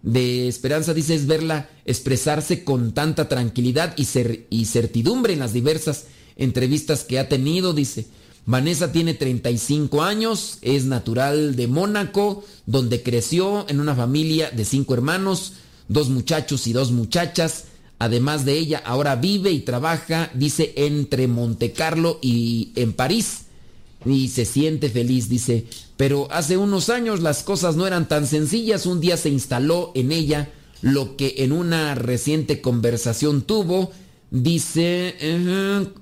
De esperanza, dice, es verla expresarse con tanta tranquilidad y, y certidumbre en las diversas entrevistas que ha tenido, dice. Vanessa tiene 35 años, es natural de Mónaco, donde creció en una familia de cinco hermanos, dos muchachos y dos muchachas. Además de ella, ahora vive y trabaja, dice, entre Montecarlo y en París. Y se siente feliz, dice. Pero hace unos años las cosas no eran tan sencillas. Un día se instaló en ella lo que en una reciente conversación tuvo dice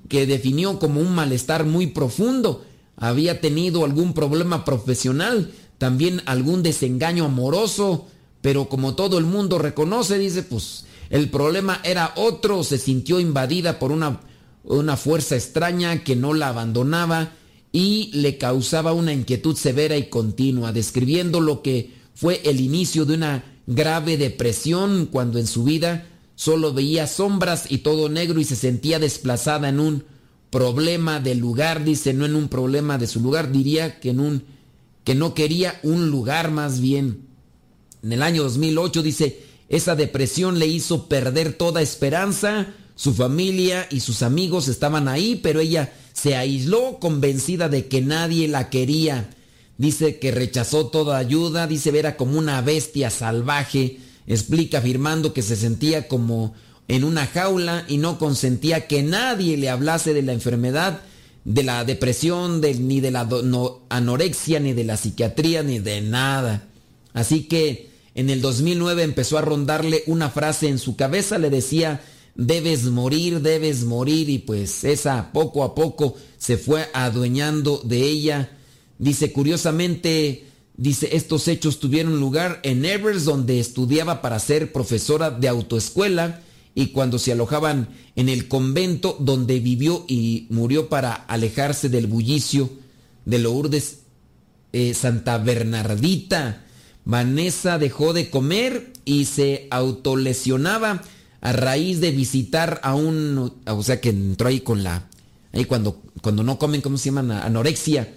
que definió como un malestar muy profundo. Había tenido algún problema profesional, también algún desengaño amoroso, pero como todo el mundo reconoce, dice, pues el problema era otro, se sintió invadida por una, una fuerza extraña que no la abandonaba y le causaba una inquietud severa y continua, describiendo lo que fue el inicio de una grave depresión cuando en su vida solo veía sombras y todo negro y se sentía desplazada en un problema del lugar, dice, no en un problema de su lugar, diría que en un que no quería un lugar más bien. En el año 2008 dice, esa depresión le hizo perder toda esperanza, su familia y sus amigos estaban ahí, pero ella se aisló convencida de que nadie la quería. Dice que rechazó toda ayuda, dice era como una bestia salvaje explica afirmando que se sentía como en una jaula y no consentía que nadie le hablase de la enfermedad, de la depresión, ni de la anorexia, ni de la psiquiatría, ni de nada. Así que en el 2009 empezó a rondarle una frase en su cabeza, le decía, debes morir, debes morir, y pues esa poco a poco se fue adueñando de ella. Dice, curiosamente, Dice, estos hechos tuvieron lugar en Evers, donde estudiaba para ser profesora de autoescuela, y cuando se alojaban en el convento donde vivió y murió para alejarse del bullicio de Lourdes eh, Santa Bernardita. Vanessa dejó de comer y se autolesionaba a raíz de visitar a un, o sea que entró ahí con la, ahí cuando, cuando no comen, ¿cómo se llama? Anorexia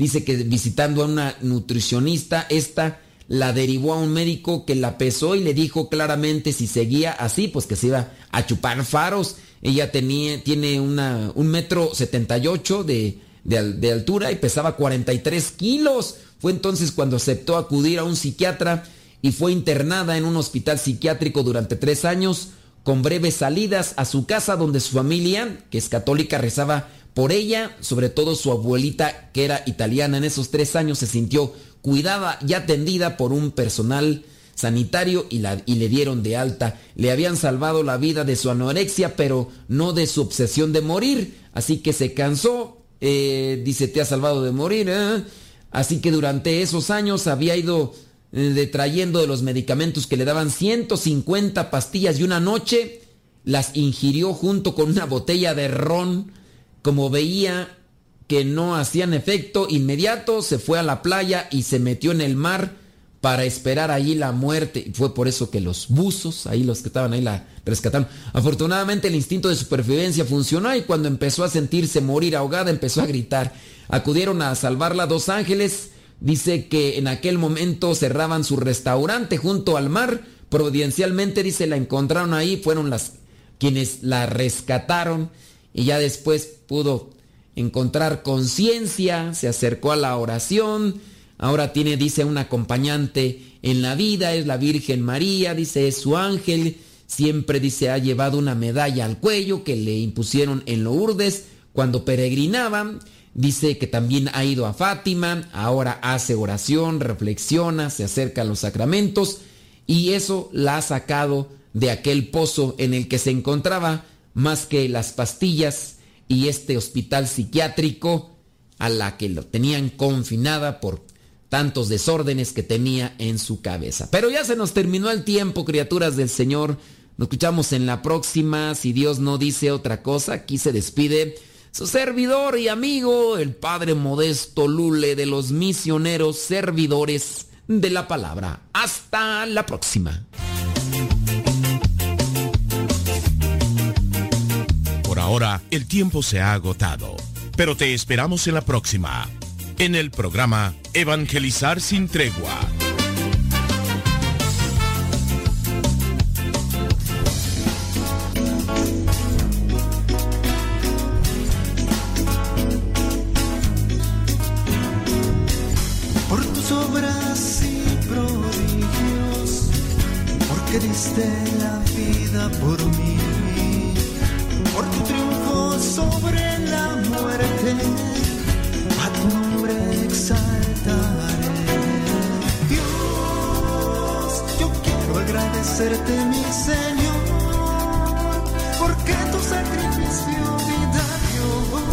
Dice que visitando a una nutricionista, esta la derivó a un médico que la pesó y le dijo claramente si seguía así, pues que se iba a chupar faros. Ella tenía, tiene una, un metro setenta y ocho de, de altura y pesaba 43 kilos. Fue entonces cuando aceptó acudir a un psiquiatra y fue internada en un hospital psiquiátrico durante tres años, con breves salidas a su casa donde su familia, que es católica, rezaba por ella, sobre todo su abuelita, que era italiana en esos tres años, se sintió cuidada y atendida por un personal sanitario y, la, y, le dieron de alta. Le habían salvado la vida de su anorexia, pero no de su obsesión de morir. Así que se cansó, eh, dice, te ha salvado de morir. ¿eh? Así que durante esos años había ido eh, detrayendo de los medicamentos que le daban 150 pastillas y una noche las ingirió junto con una botella de ron como veía que no hacían efecto inmediato, se fue a la playa y se metió en el mar para esperar allí la muerte. Y fue por eso que los buzos, ahí los que estaban ahí la rescataron. Afortunadamente el instinto de supervivencia funcionó y cuando empezó a sentirse morir ahogada empezó a gritar. Acudieron a salvarla dos ángeles. Dice que en aquel momento cerraban su restaurante junto al mar. Providencialmente, dice, la encontraron ahí. Fueron las quienes la rescataron y ya después pudo encontrar conciencia, se acercó a la oración, ahora tiene, dice, un acompañante en la vida, es la Virgen María, dice, es su ángel, siempre, dice, ha llevado una medalla al cuello que le impusieron en Lourdes cuando peregrinaban, Dice que también ha ido a Fátima, ahora hace oración, reflexiona, se acerca a los sacramentos y eso la ha sacado de aquel pozo en el que se encontraba más que las pastillas y este hospital psiquiátrico a la que lo tenían confinada por tantos desórdenes que tenía en su cabeza. Pero ya se nos terminó el tiempo, criaturas del Señor. Nos escuchamos en la próxima. Si Dios no dice otra cosa, aquí se despide su servidor y amigo, el Padre Modesto Lule de los misioneros servidores de la palabra. Hasta la próxima. Por ahora, el tiempo se ha agotado, pero te esperamos en la próxima, en el programa Evangelizar sin tregua. hacerte